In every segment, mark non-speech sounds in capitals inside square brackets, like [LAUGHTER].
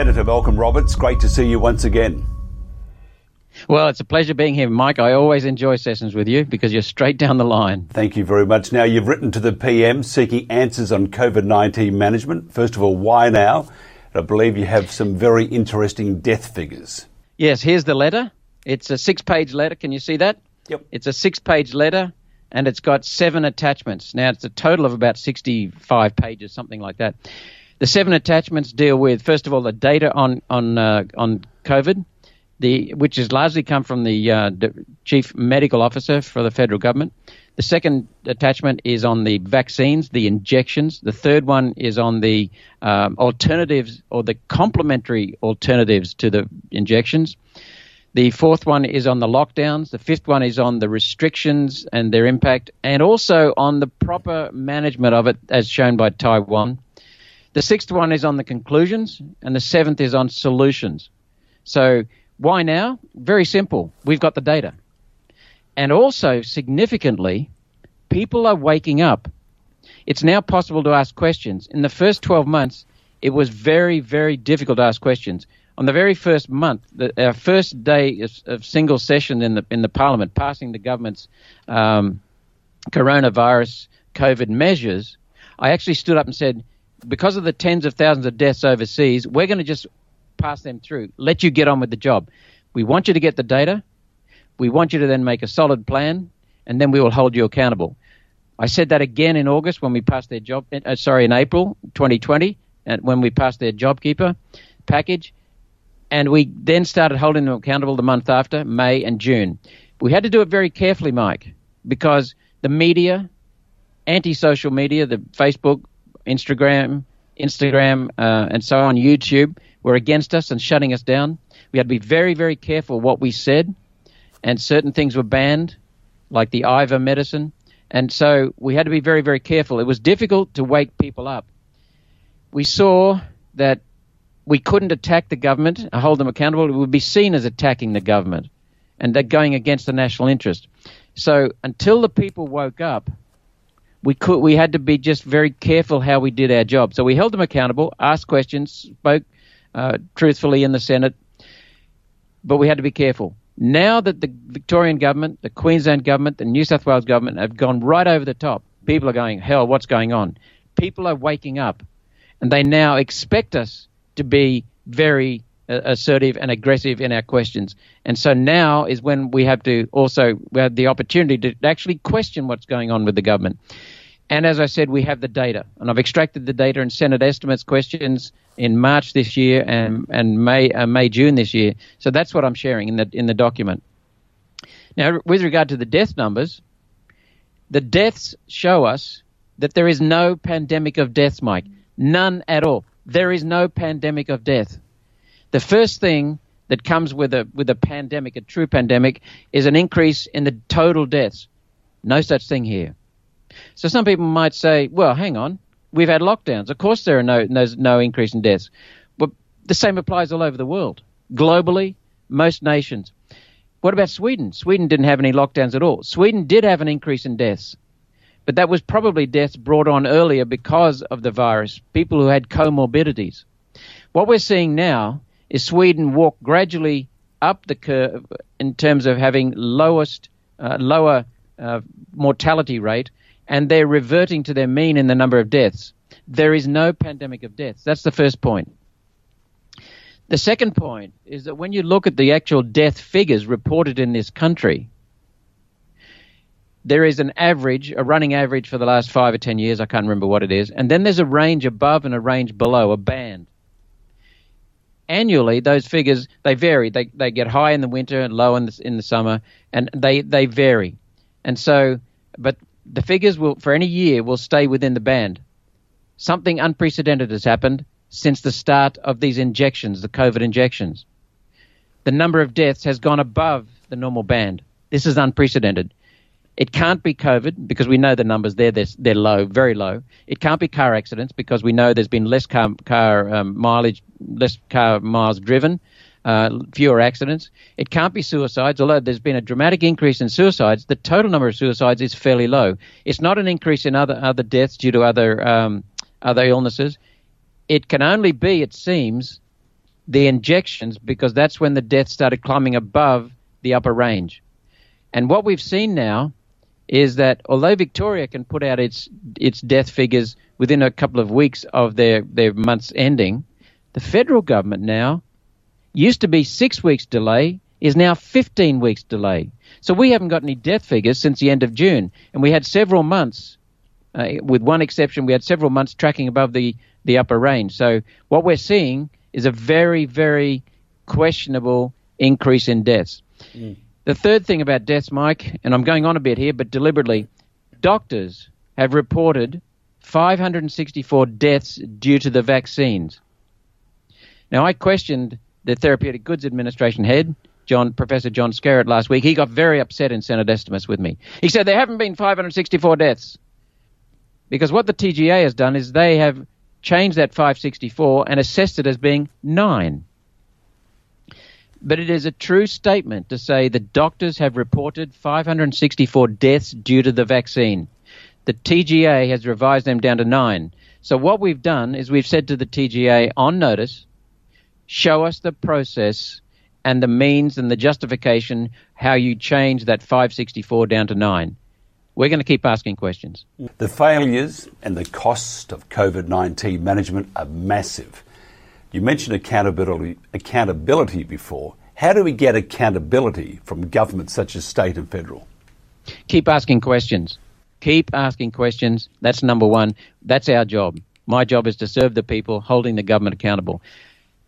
Senator Malcolm Roberts, great to see you once again. Well, it's a pleasure being here, Mike. I always enjoy sessions with you because you're straight down the line. Thank you very much. Now, you've written to the PM seeking answers on COVID 19 management. First of all, why now? I believe you have some very interesting death figures. Yes, here's the letter. It's a six page letter. Can you see that? Yep. It's a six page letter and it's got seven attachments. Now, it's a total of about 65 pages, something like that. The seven attachments deal with, first of all, the data on, on, uh, on COVID the which has largely come from the, uh, chief medical officer for the federal government. The second attachment is on the vaccines, the injections. The third one is on the um, alternatives or the complementary alternatives to the injections. The fourth one is on the lockdowns. The fifth one is on the restrictions and their impact, and also on the proper management of it, as shown by Taiwan. The sixth one is on the conclusions, and the seventh is on solutions. So why now? Very simple. We've got the data. And also, significantly, people are waking up. It's now possible to ask questions. In the first 12 months, it was very, very difficult to ask questions. On the very first month, the, our first day of, of, single session in the in the Parliament, passing the government's um, coronavirus COVID measures, I actually stood up and said, because of the tens of thousands of deaths overseas, we're going to just pass them through, let you get on with the job. We want you to get the data. We want you to then make a solid plan, and then we will hold you accountable. I said that again in August when we passed their job, uh, sorry, in April 2020, and when we passed their JobKeeper package. And we then started holding them accountable the month after, May and June. We had to do it very carefully, Mike, because the media, anti social media, the Facebook, Instagram, Instagram, uh, and so on, YouTube, were against us and shutting us down. We had to be very, very careful what we said, and certain things were banned, like the Iver medicine. And so we had to be very, very careful. It was difficult to wake people up. We saw that we couldn't attack the government, hold them accountable. It would be seen as attacking the government, and that going against the national interest. So until the people woke up, we could we had to be just very careful how we did our job. So we held them accountable, asked questions, spoke uh, truthfully in the Senate, but we had to be careful. Now that the Victorian government, the Queensland government, the New South Wales government have gone right over the top, people are going, hell, what's going on? People are waking up, and they now expect us to be very assertive and aggressive in our questions. And so now is when we have to also we have the opportunity to actually question what's going on with the government. And as I said, we have the data, and I've extracted the data and Senate estimates questions in March this year and and May uh, May June this year. So that's what I'm sharing in the in the document. Now, with regard to the death numbers, the deaths show us that there is no pandemic of deaths, Mike. None at all. There is no pandemic of death. The first thing that comes with a with a pandemic, a true pandemic, is an increase in the total deaths. No such thing here. So some people might say, well, hang on, we've had lockdowns. Of course, there are no, no, no increase in deaths. But the same applies all over the world. Globally, most nations. What about Sweden? Sweden didn't have any lockdowns at all. Sweden did have an increase in deaths, but that was probably deaths brought on earlier because of the virus, people who had comorbidities. What we're seeing now is Sweden walk gradually up the curve in terms of having lowest, uh, lower uh, mortality rate and they're reverting to their mean in the number of deaths. There is no pandemic of deaths. That's the first point. The second point is that when you look at the actual death figures reported in this country, there is an average, a running average for the last five or ten years, I can't remember what it is, and then there's a range above and a range below, a band. Annually, those figures, they vary. They, they get high in the winter and low in the, in the summer, and they, they vary. And so, but the figures will, for any year will stay within the band. Something unprecedented has happened since the start of these injections, the COVID injections. The number of deaths has gone above the normal band. This is unprecedented. It can't be COVID because we know the numbers there, they're, they're low, very low. It can't be car accidents because we know there's been less car, car um, mileage, less car miles driven uh, fewer accidents. It can't be suicides, although there's been a dramatic increase in suicides. The total number of suicides is fairly low. It's not an increase in other other deaths due to other um, other illnesses. It can only be, it seems, the injections because that's when the deaths started climbing above the upper range. And what we've seen now is that although Victoria can put out its its death figures within a couple of weeks of their, their month's ending, the federal government now used to be six weeks delay is now 15 weeks delay. So we haven't got any death figures since the end of June, and we had several months, uh, with one exception, we had several months tracking above the, the upper range. So what we're seeing is a very, very questionable increase in deaths. Mm. The third thing about deaths, Mike, and I'm going on a bit here, but deliberately, doctors have reported 564 deaths due to the vaccines. Now, I questioned the Therapeutic Goods Administration head, John, Professor John Skerritt, last week. He got very upset in Senate estimates with me. He said there haven't been 564 deaths. Because what the TGA has done is they have changed that 564 and assessed it as being nine. But it is a true statement to say that doctors have reported 564 deaths due to the vaccine. The TGA has revised them down to nine. So what we've done is we've said to the TGA on notice, show us the process and the means and the justification how you change that 564 down to nine. We're going to keep asking questions. The failures and the cost of COVID 19 management are massive. You mentioned accountability, accountability before. How do we get accountability from governments such as state and federal? Keep asking questions. Keep asking questions. That's number one. That's our job. My job is to serve the people, holding the government accountable.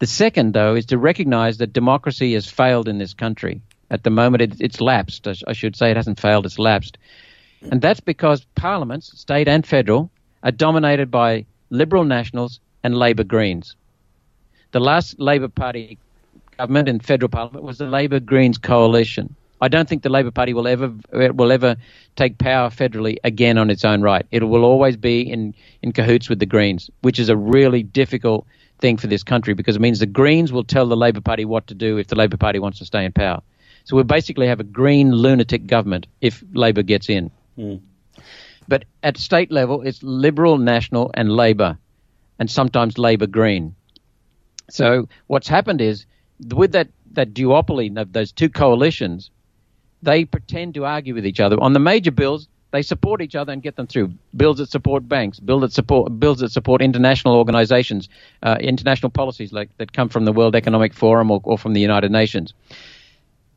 The second, though, is to recognize that democracy has failed in this country. At the moment, it, it's lapsed. I should say it hasn't failed, it's lapsed. And that's because parliaments, state and federal, are dominated by Liberal Nationals and Labor Greens. The last Labor Party government in federal parliament was the Labor Greens coalition. I don't think the Labor Party will ever will ever take power federally again on its own right. It will always be in, in cahoots with the Greens, which is a really difficult thing for this country because it means the Greens will tell the Labor Party what to do if the Labor Party wants to stay in power. So we'll basically have a green lunatic government if Labor gets in. Mm. But at state level, it's Liberal, National, and Labor, and sometimes Labor Green. So what's happened is with that, that duopoly those two coalitions, they pretend to argue with each other. On the major bills, they support each other and get them through. Bills that support banks, bills that support bills that support international organizations, uh, international policies like that come from the World Economic Forum or, or from the United Nations.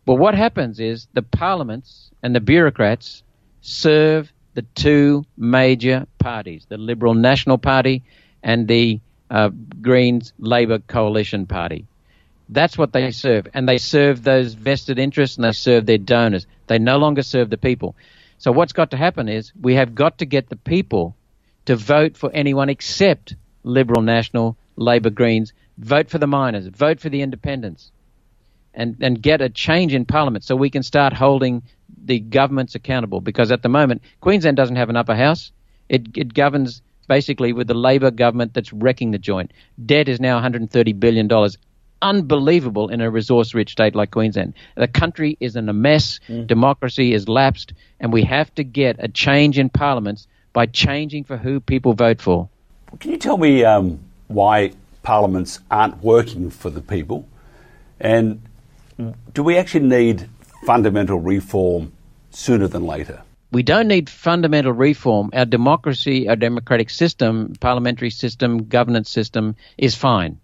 But what happens is the parliaments and the bureaucrats serve the two major parties, the Liberal National Party and the uh, Greens Labour Coalition Party. That's what they serve. And they serve those vested interests and they serve their donors. They no longer serve the people. So what's got to happen is we have got to get the people to vote for anyone except Liberal, National, Labor, Greens. Vote for the minors. Vote for the independents. And, and get a change in Parliament so we can start holding the governments accountable. Because at the moment, Queensland doesn't have an upper house. It, it governs basically with the Labor government that's wrecking the joint. Debt is now $130 billion unbelievable in a resource rich state like Queensland. The country is in a mess, mm. democracy is lapsed, and we have to get a change in parliaments by changing for who people vote for. Can you tell me um, why parliaments aren't working for the people? And do we actually need fundamental reform sooner than later? We don't need fundamental reform. Our democracy, our democratic system, parliamentary system, governance system is fine.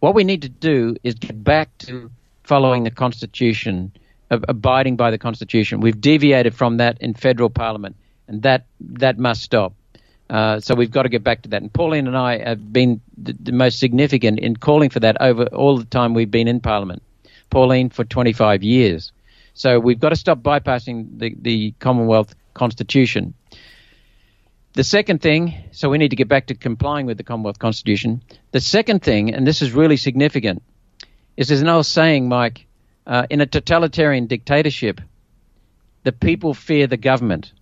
What we need to do is get back to following the Constitution, abiding by the Constitution. We've deviated from that in federal parliament, and that that must stop. Uh, so we've got to get back to that. And Pauline and I have been the, the, most significant in calling for that over all the time we've been in Parliament. Pauline for 25 years. So we've got to stop bypassing the, the Commonwealth Constitution. The second thing, so we need to get back to complying with the Commonwealth Constitution. The second thing, and this is really significant, is there's an old saying, Mike, uh, in a totalitarian dictatorship, the people fear the government.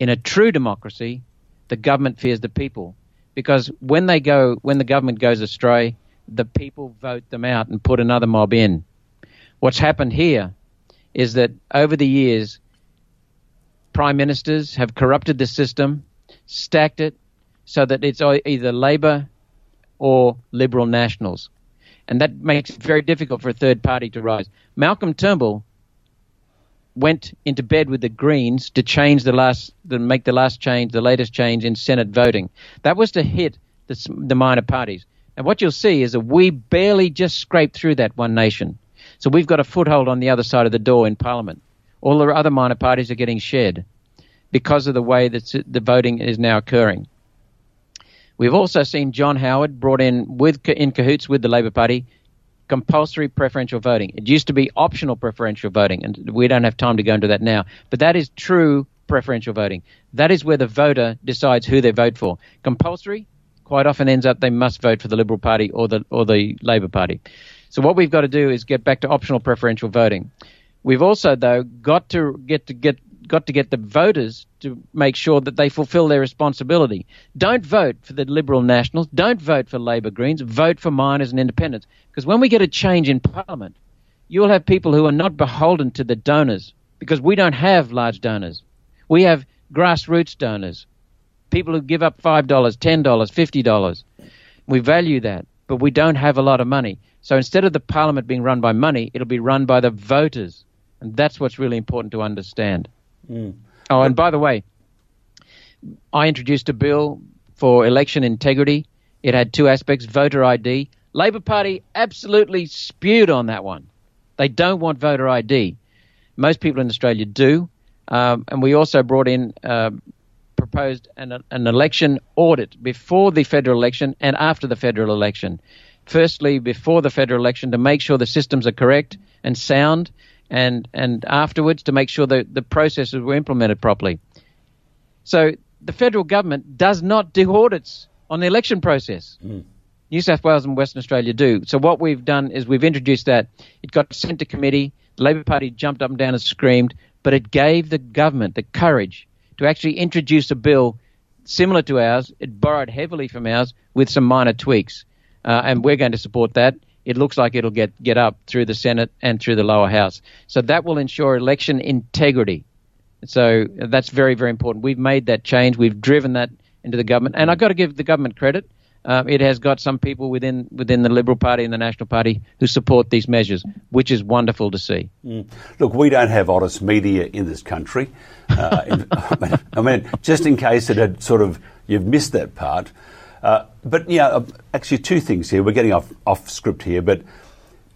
In a true democracy, the government fears the people. Because when they go, when the government goes astray, the people vote them out and put another mob in. What's happened here is that over the years, prime ministers have corrupted the system stacked it so that it's either Labor or Liberal Nationals. and that makes it very difficult for a third party to rise. Malcolm Turnbull went into bed with the Greens to change the last, to make the last change, the latest change in Senate voting. That was to hit the, the minor parties. And what you'll see is that we barely just scraped through that one nation. So we've got a foothold on the other side of the door in Parliament. All the other minor parties are getting shed because of the way that the voting is now occurring. We've also seen John Howard brought in with in cahoots with the Labor Party compulsory preferential voting. It used to be optional preferential voting, and we don't have time to go into that now. But that is true preferential voting. That is where the voter decides who they vote for. Compulsory quite often ends up they must vote for the Liberal Party or the or the Labor Party. So what we've got to do is get back to optional preferential voting. We've also though got to get to get got to get the voters to make sure that they fulfil their responsibility. Don't vote for the Liberal Nationals. Don't vote for Labor Greens. Vote for minors and independents. Because when we get a change in Parliament, you'll have people who are not beholden to the donors because we don't have large donors. We have grassroots donors, people who give up $5, $10, $50. We value that, but we don't have a lot of money. So instead of the Parliament being run by money, it'll be run by the voters. And that's what's really important to understand. Mm. Oh, and by the way, I introduced a bill for election integrity. It had two aspects voter ID. Labor Party absolutely spewed on that one. They don't want voter ID. Most people in Australia do. Um, and we also brought in, uh, proposed an, an election audit before the federal election and after the federal election. Firstly, before the federal election, to make sure the systems are correct and sound, and and afterwards to make sure that the processes were implemented properly. So the federal government does not do audits on the election process. Mm. New South Wales and Western Australia do. So what we've done is we've introduced that. It got sent to committee. The Labor Party jumped up and down and screamed, but it gave the government the courage to actually introduce a bill similar to ours. It borrowed heavily from ours with some minor tweaks, uh, and we're going to support that it looks like it'll get, get up through the Senate and through the lower house. So that will ensure election integrity. So that's very, very important. We've made that change. We've driven that into the government. And I've got to give the government credit. Uh, it has got some people within within the Liberal Party and the National Party who support these measures, which is wonderful to see. Mm. Look, we don't have honest media in this country. Uh, [LAUGHS] I mean, just in case it had sort of you've missed that part, uh, but yeah, uh, actually, two things here. We're getting off off script here, but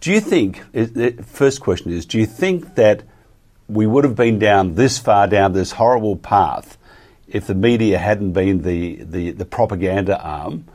do you think? The first question is: Do you think that we would have been down this far down this horrible path if the media hadn't been the the, the propaganda arm?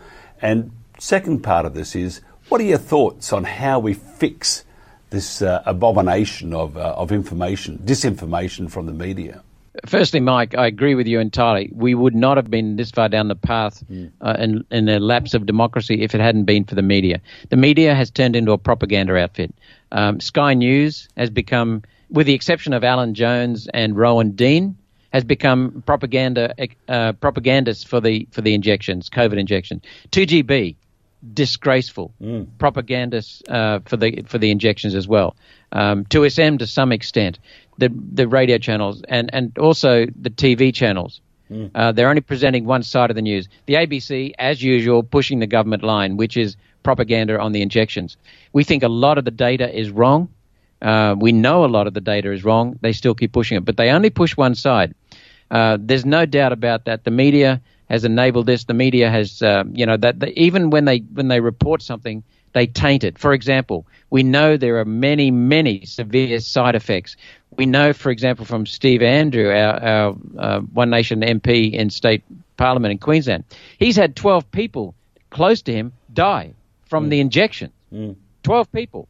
And second part of this is: What are your thoughts on how we fix this uh, abomination of uh, of information, disinformation from the media? Firstly, Mike, I agree with you entirely. We would not have been this far down the path mm. uh, in, in a lapse of democracy if it hadn't been for the media. The media has turned into a propaganda outfit. Um, Sky News has become, with the exception of Alan Jones and Rowan Dean, has become propaganda uh, propagandists for the for the injections, COVID injections. 2GB, disgraceful mm. propagandists uh, for the for the injections as well. Um, 2SM to some extent the the radio channels and and also the TV channels. Mm. Uh, they're only presenting one side of the news. The ABC, as usual, pushing the government line, which is propaganda on the injections. We think a lot of the data is wrong. Uh, we know a lot of the data is wrong. They still keep pushing it, but they only push one side. Uh, there's no doubt about that. The media has enabled this. The media has, uh, you know, that the, even when they when they report something, they taint it. For example, we know there are many, many severe side effects we know, for example, from Steve Andrew, our, our uh, One Nation MP in state parliament in Queensland, he's had 12 people close to him die from mm. the injection. Mm. 12 people.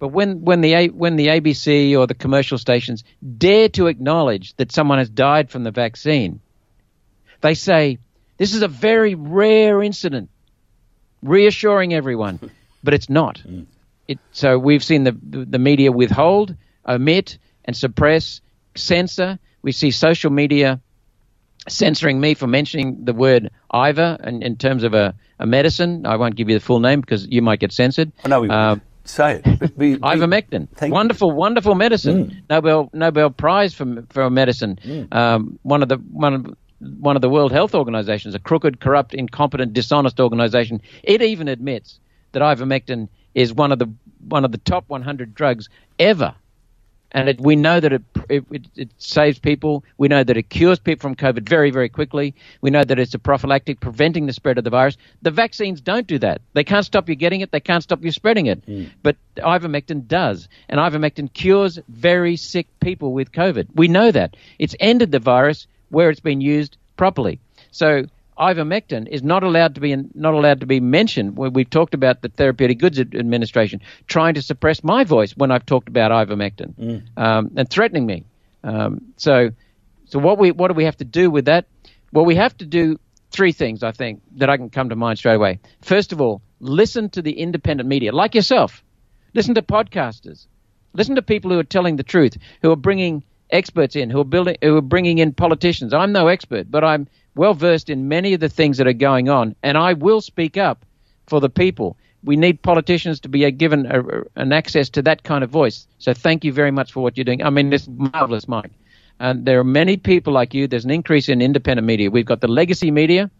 But when, when, the, when the ABC or the commercial stations dare to acknowledge that someone has died from the vaccine, they say, this is a very rare incident, reassuring everyone. [LAUGHS] but it's not. Mm. It, so we've seen the, the media withhold, omit, and suppress, censor. We see social media censoring me for mentioning the word Iver in, in terms of a, a, medicine. I won't give you the full name because you might get censored. Oh, no, we uh, say it. We, Ivermectin, wonderful, wonderful medicine. Mm. Nobel Nobel Prize for for medicine. Mm. Um, one of the one of one of the World Health Organizations, a crooked, corrupt, incompetent, dishonest organization. It even admits that ivermectin is one of the one of the top 100 drugs ever and it, we know that it, it, it, saves people. We know that it cures people from COVID very, very quickly. We know that it's a prophylactic, preventing the spread of the virus. The vaccines don't do that. They can't stop you getting it. They can't stop you spreading it. Mm. But ivermectin does, and ivermectin cures very sick people with COVID. We know that it's ended the virus where it's been used properly. So ivermectin is not allowed to be not allowed to be mentioned. We've talked about the Therapeutic Goods Administration trying to suppress my voice when I've talked about ivermectin mm. um, and threatening me. Um, so, so what we what do we have to do with that? Well, we have to do three things. I think that I can come to mind straight away. First of all, listen to the independent media, like yourself. Listen to podcasters. Listen to people who are telling the truth, who are bringing experts in, who are building, who are bringing in politicians. I'm no expert, but I'm well versed in many of the things that are going on, and I will speak up for the people. We need politicians to be given a, an access to that kind of voice. So thank you very much for what you're doing. I mean, it's marvelous, Mike. And there are many people like you. There's an increase in independent media. We've got the legacy media,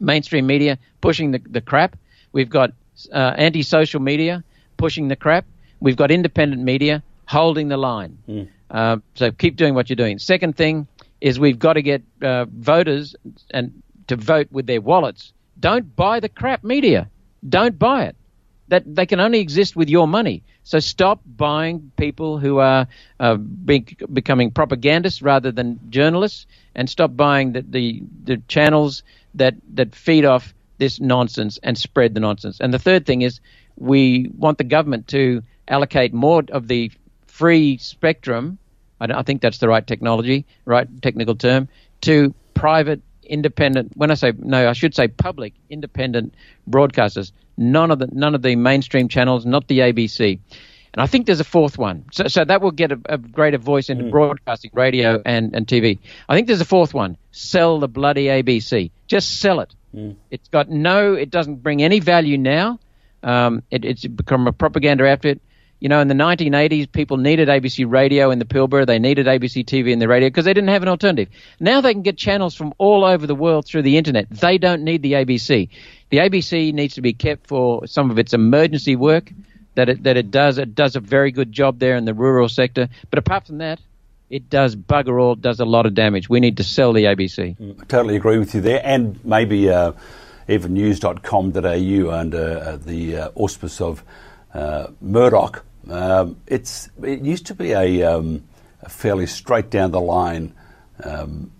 mainstream media pushing the, the crap. We've got uh, anti-social media pushing the crap. We've got independent media holding the line. Mm. Uh, so keep doing what you're doing. Second thing, is we've got to get uh, voters and to vote with their wallets. Don't buy the crap media. Don't buy it. That they can only exist with your money. So stop buying people who are uh, be, becoming propagandists rather than journalists, and stop buying the, the, the channels that that feed off this nonsense and spread the nonsense. And the third thing is we want the government to allocate more of the free spectrum I, I think that's the right technology, right technical term, to private independent when I say no, I should say public independent broadcasters. None of the none of the mainstream channels, not the ABC. And I think there's a fourth one. So, so that will get a, a greater voice into mm. broadcasting, radio, and, and TV. I think there's a fourth one. Sell the bloody ABC. Just sell it. Mm. It's got no, it doesn't bring any value now. Um, it, it's become a propaganda outfit. You know, in the 1980s, people needed ABC radio in the Pilbara. They needed ABC TV in the radio because they didn't have an alternative. Now they can get channels from all over the world through the internet. They don't need the ABC. The ABC needs to be kept for some of its emergency work that it, that it does. It does a very good job there in the rural sector. But apart from that, it does bugger all, does a lot of damage. We need to sell the ABC. Mm, I totally agree with you there. And maybe uh, even news.com.au under uh, the uh, auspice of uh, Murdoch um, it's it used to be a, um, a, fairly straight down the line um,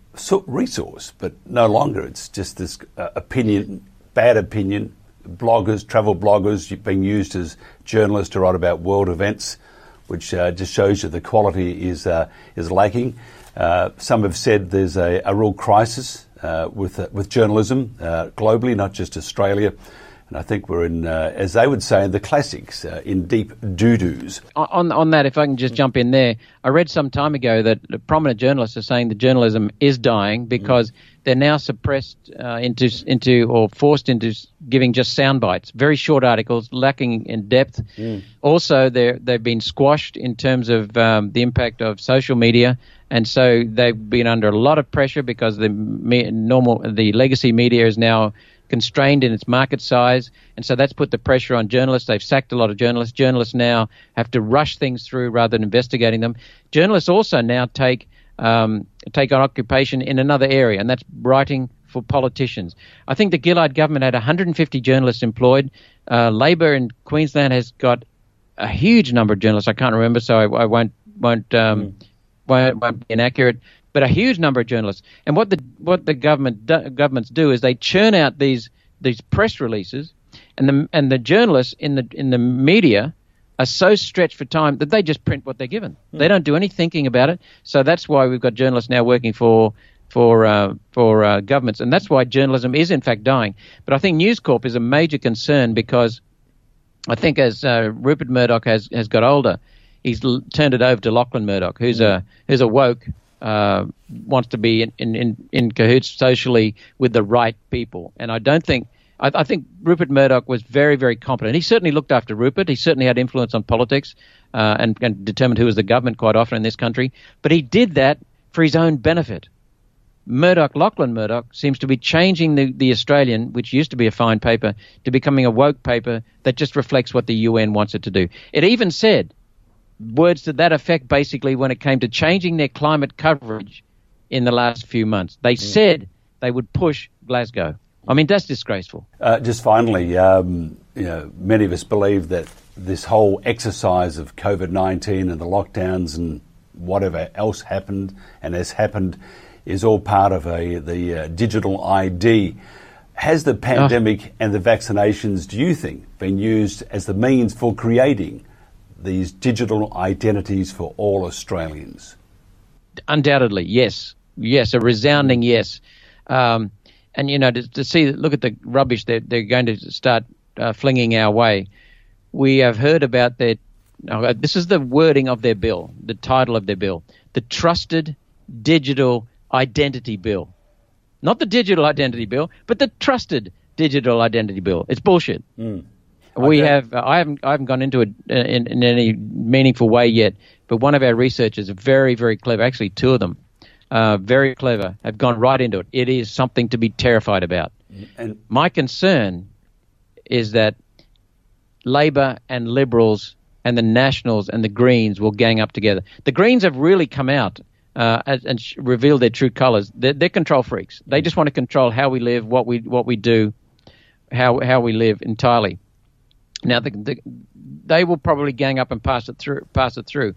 resource, but no longer. It's just this uh, opinion, bad opinion. Bloggers, travel bloggers, being used as journalists to write about world events, which uh, just shows you the quality is uh, is lacking. Uh, some have said there's a, a real crisis uh, with uh, with journalism globally, not just Australia. And I think we're in, uh, as they would say, in the classics, uh, in deep doo doos. On, on that, if I can just jump in there, I read some time ago that prominent journalists are saying that journalism is dying because mm. they're now suppressed uh, into, into or forced into giving just sound bites, very short articles, lacking in depth. Mm. Also, they've been squashed in terms of um, the impact of social media and so they've been under a lot of pressure because the me- normal the legacy media is now constrained in its market size, and so that's put the pressure on journalists. They've sacked a lot of journalists. Journalists now have to rush things through rather than investigating them. Journalists also now take um, take on occupation in another area, and that's writing for politicians. I think the Gillard government had 150 journalists employed. Uh, Labor in Queensland has got a huge number of journalists. I can't remember, so I, I won't won't, um, mm. won't won't be inaccurate but a huge number of journalists. And what the what the government do, governments do is they churn out these these press releases, and the and the journalists in the in the media are so stretched for time that they just print what they're given. Mm. They don't do any thinking about it. So that's why we've got journalists now working for for uh, for uh, governments, and that's why journalism is in fact dying. But I think News Corp is a major concern because I think as uh, Rupert Murdoch has has got older, he's l- turned it over to Lachlan Murdoch, who's mm. a who's a woke uh, wants to be in, in, in, cahoots socially with the right people. And I don't think, I, I, think Rupert Murdoch was very, very competent. He certainly looked after Rupert. He certainly had influence on politics uh, and, and determined who was the government quite often in this country. But he did that for his own benefit. Murdoch, Lachlan Murdoch, seems to be changing the, the Australian, which used to be a fine paper, to becoming a woke paper that just reflects what the UN wants it to do. It even said words to that effect basically when it came to changing their climate coverage in the last few months. They said they would push Glasgow. I mean, that's disgraceful. Uh, just finally, um, you know, many of us believe that this whole exercise of COVID 19 and the lockdowns and whatever else happened and has happened is all part of a, the uh, digital ID. Has the ah. pandemic oh. and the vaccinations, do you think, been used as the means for creating these digital identities for all Australians? Undoubtedly, yes. Yes, a resounding yes. Um, and, you know, to, to, see, look at the rubbish that they're going to start uh, flinging our way. We have heard about their, uh, this is the wording of their bill, the title of their bill, the Trusted Digital Identity Bill. Not the Digital Identity Bill, but the Trusted Digital Identity Bill. It's bullshit. Mm. We okay. have. Uh, I haven't. I haven't gone into it uh, in, in, any meaningful way yet. But one of our researchers, very, very clever. Actually, two of them, uh, very clever, have gone right into it. It is something to be terrified about. And my concern is that Labor and Liberals and the Nationals and the Greens will gang up together. The Greens have really come out uh, and, and sh- revealed their true colours. They're, they're, control freaks. They just want to control how we live, what we what we do, how how we live entirely. Now, the, the, they will probably gang up and pass it through. Pass it through.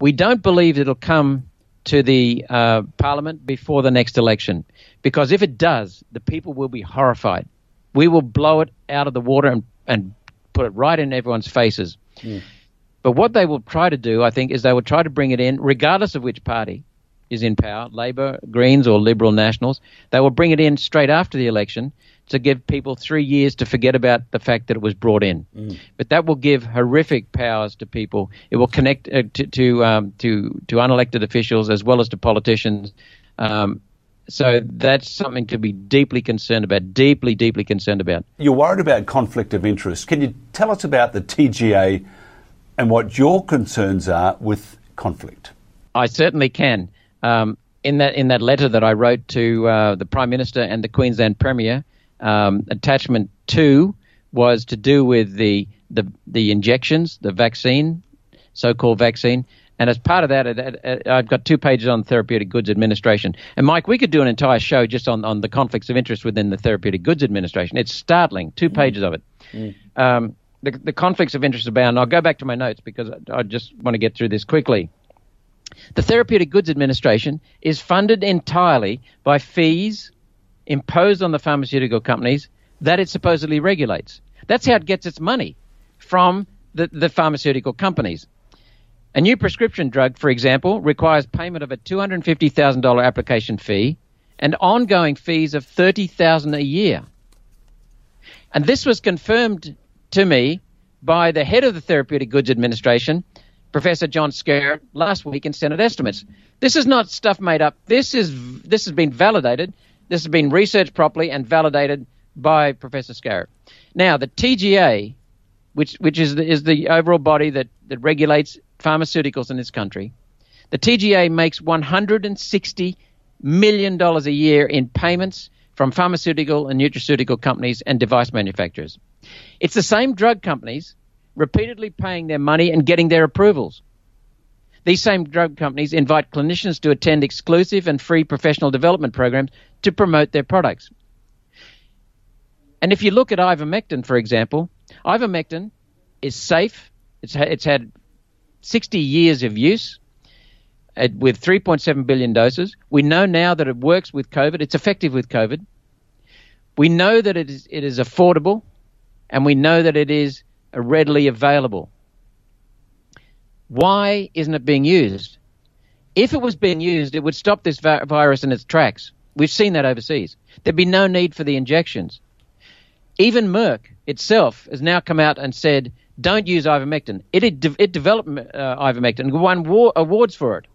We don't believe it'll come to the uh, parliament before the next election, because if it does, the people will be horrified. We will blow it out of the water and, and put it right in everyone's faces. Mm. But what they will try to do, I think, is they will try to bring it in, regardless of which party is in power, Labor, Greens, or Liberal Nationals. They will bring it in straight after the election to give people three years to forget about the fact that it was brought in. Mm. But that will give horrific powers to people. It will connect uh, to to, um, to to unelected officials as well as to politicians. Um, so that's something to be deeply concerned about, deeply, deeply concerned about. You're worried about conflict of interest. Can you tell us about the TGA and what your concerns are with conflict? I certainly can. Um, in that in that letter that I wrote to uh, the Prime Minister and the Queensland Premier, um, attachment two was to do with the, the, the injections, the vaccine, so called vaccine. And as part of that, I've got two pages on therapeutic goods administration. And Mike, we could do an entire show just on, on the conflicts of interest within the therapeutic goods administration. It's startling, two mm. pages of it. Mm. Um, the, the conflicts of interest abound. I'll go back to my notes because I, I just want to get through this quickly. The Therapeutic Goods Administration is funded entirely by fees imposed on the pharmaceutical companies that it supposedly regulates. That's how it gets its money from the, the pharmaceutical companies. A new prescription drug, for example, requires payment of a $250,000 application fee and ongoing fees of $30,000 a year. And this was confirmed to me by the head of the Therapeutic Goods Administration, Professor John Skerritt, last week in Senate estimates. This is not stuff made up. This is this has been validated this has been researched properly and validated by Professor Skerritt. Now, the TGA, which, which is, the, is the overall body that, that regulates pharmaceuticals in this country, the TGA makes $160 million a year in payments from pharmaceutical and nutraceutical companies and device manufacturers. It's the same drug companies repeatedly paying their money and getting their approvals. These same drug companies invite clinicians to attend exclusive and free professional development programs to promote their products. And if you look at ivermectin, for example, ivermectin is safe. It's, it's had 60 years of use uh, with 3.7 billion doses. We know now that it works with COVID. It's effective with COVID. We know that it is, it is affordable, and we know that it is readily available. Why isn't it being used? If it was being used, it would stop this vi- virus in its tracks. We've seen that overseas. There'd be no need for the injections. Even Merck itself has now come out and said, don't use ivermectin. It, de- it developed uh, ivermectin won war- awards for it.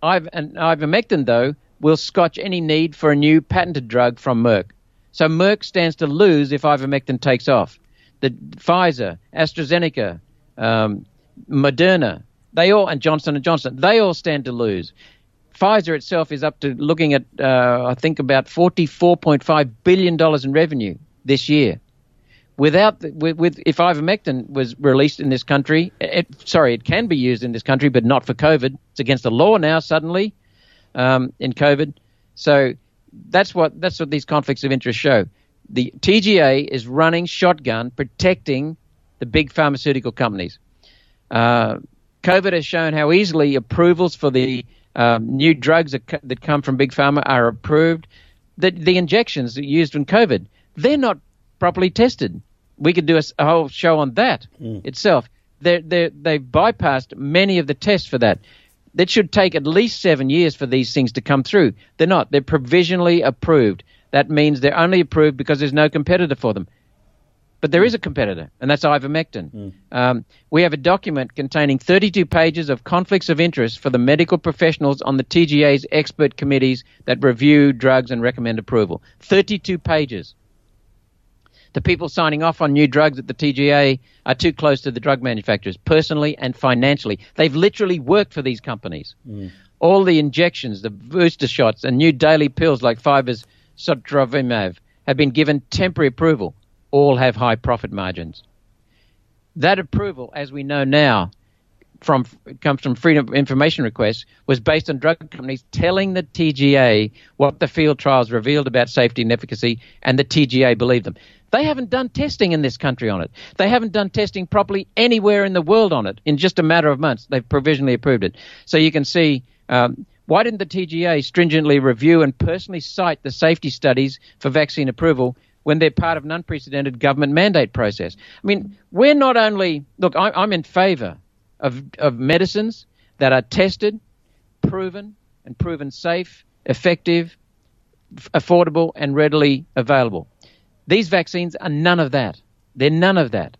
Iver- and ivermectin, though, will scotch any need for a new patented drug from Merck. So Merck stands to lose if ivermectin takes off. The Pfizer, AstraZeneca, um, Moderna, they all and Johnson and Johnson, they all stand to lose. Pfizer itself is up to looking at, uh, I think, about $44.5 billion in revenue this year. Without, the, with, with, if ivermectin was released in this country, it, sorry, it can be used in this country, but not for COVID. It's against the law now, suddenly, um, in COVID. So that's what, that's what these conflicts of interest show. The TGA is running shotgun, protecting the big pharmaceutical companies. Uh, COVID has shown how easily approvals for the um, new drugs that, that, come from big pharma are approved. The, the injections used in COVID, they're not properly tested. We could do a, a whole show on that mm. itself. They're, they're, they've bypassed many of the tests for that. That should take at least seven years for these things to come through. They're not. They're provisionally approved. That means they're only approved because there's no competitor for them. But there is a competitor, and that's ivermectin. Mm. Um, we have a document containing 32 pages of conflicts of interest for the medical professionals on the TGA's expert committees that review drugs and recommend approval. 32 pages. The people signing off on new drugs at the TGA are too close to the drug manufacturers, personally and financially. They've literally worked for these companies. Mm. All the injections, the booster shots, and new daily pills like Pfizer's Sotrovimab have been given temporary approval all have high profit margins. That approval, as we know now, from comes from freedom of information requests was based on drug companies telling the TGA what the field trials revealed about safety and efficacy, and the TGA believed them. They haven't done testing in this country on it. They haven't done testing properly anywhere in the world on it. In just a matter of months, they've provisionally approved it. So you can see um, why didn't the TGA stringently review and personally cite the safety studies for vaccine approval when they're part of an unprecedented government mandate process. I mean, we're not only look. I, I'm in favour of of medicines that are tested, proven, and proven safe, effective, affordable, and readily available. These vaccines are none of that. They're none of that.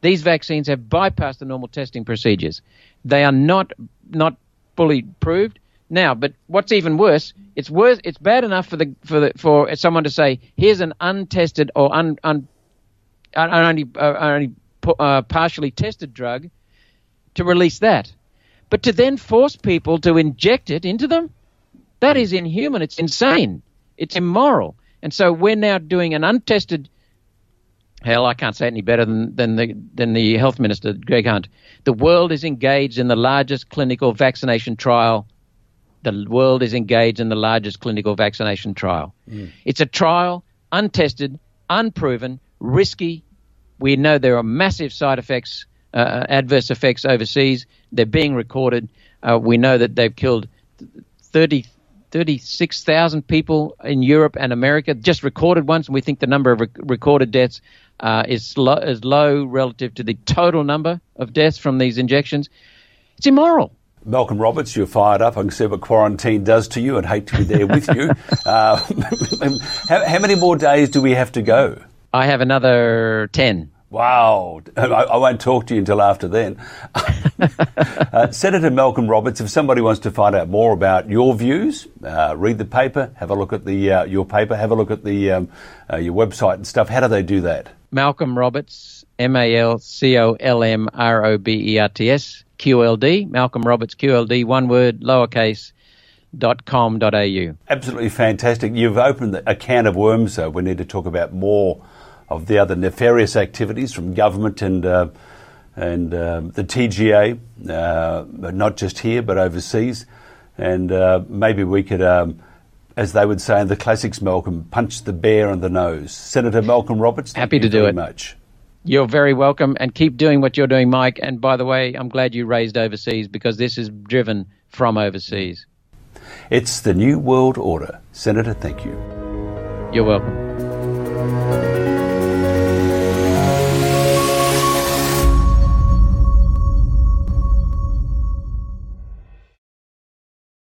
These vaccines have bypassed the normal testing procedures. They are not not fully proved. Now, but what's even worse, it's worse. It's bad enough for the for the for someone to say, "Here's an untested or un, un, only uh, only uh, partially tested drug," to release that, but to then force people to inject it into them, that is inhuman. It's insane. It's immoral. And so we're now doing an untested. Hell, I can't say it any better than, than the than the health minister, Greg Hunt. The world is engaged in the largest clinical vaccination trial the world is engaged in the largest clinical vaccination trial. Mm. It's a trial, untested, unproven, risky. We know there are massive side effects, uh, adverse effects overseas. They're being recorded. Uh, we know that they've killed 30, 36,000 people in Europe and America, just recorded ones. And we think the number of recorded deaths uh, is, lo- is low relative to the total number of deaths from these injections. It's immoral. Malcolm Roberts, you're fired up. I can see what quarantine does to you. I'd hate to be there with you. [LAUGHS] Uh, how, how, many more days do we have to go? I have another 10. Wow. I, I won't talk to you until after then. [LAUGHS] uh, Senator Malcolm Roberts, if somebody wants to find out more about your views, uh, read the paper, have a look at the uh, your paper, have a look at the um, uh, your website and stuff, how do they do that? Malcolm Roberts, M A L C O L M R O B E R T S QLD, Malcolm Roberts QLD, one word, lowercase, dot com dot au. Absolutely fantastic. You've opened a can of worms, so we need to talk about more of the other nefarious activities from government and uh, and uh, the TGA, uh, not just here but overseas. And uh, maybe we could, um, as they would say in the classics, Malcolm, punch the bear in the nose. Senator Malcolm Roberts, happy to do it. Much. You're very welcome and keep doing what you're doing, Mike. And by the way, I'm glad you raised overseas because this is driven from overseas. It's the New World Order. Senator, thank you. You're welcome.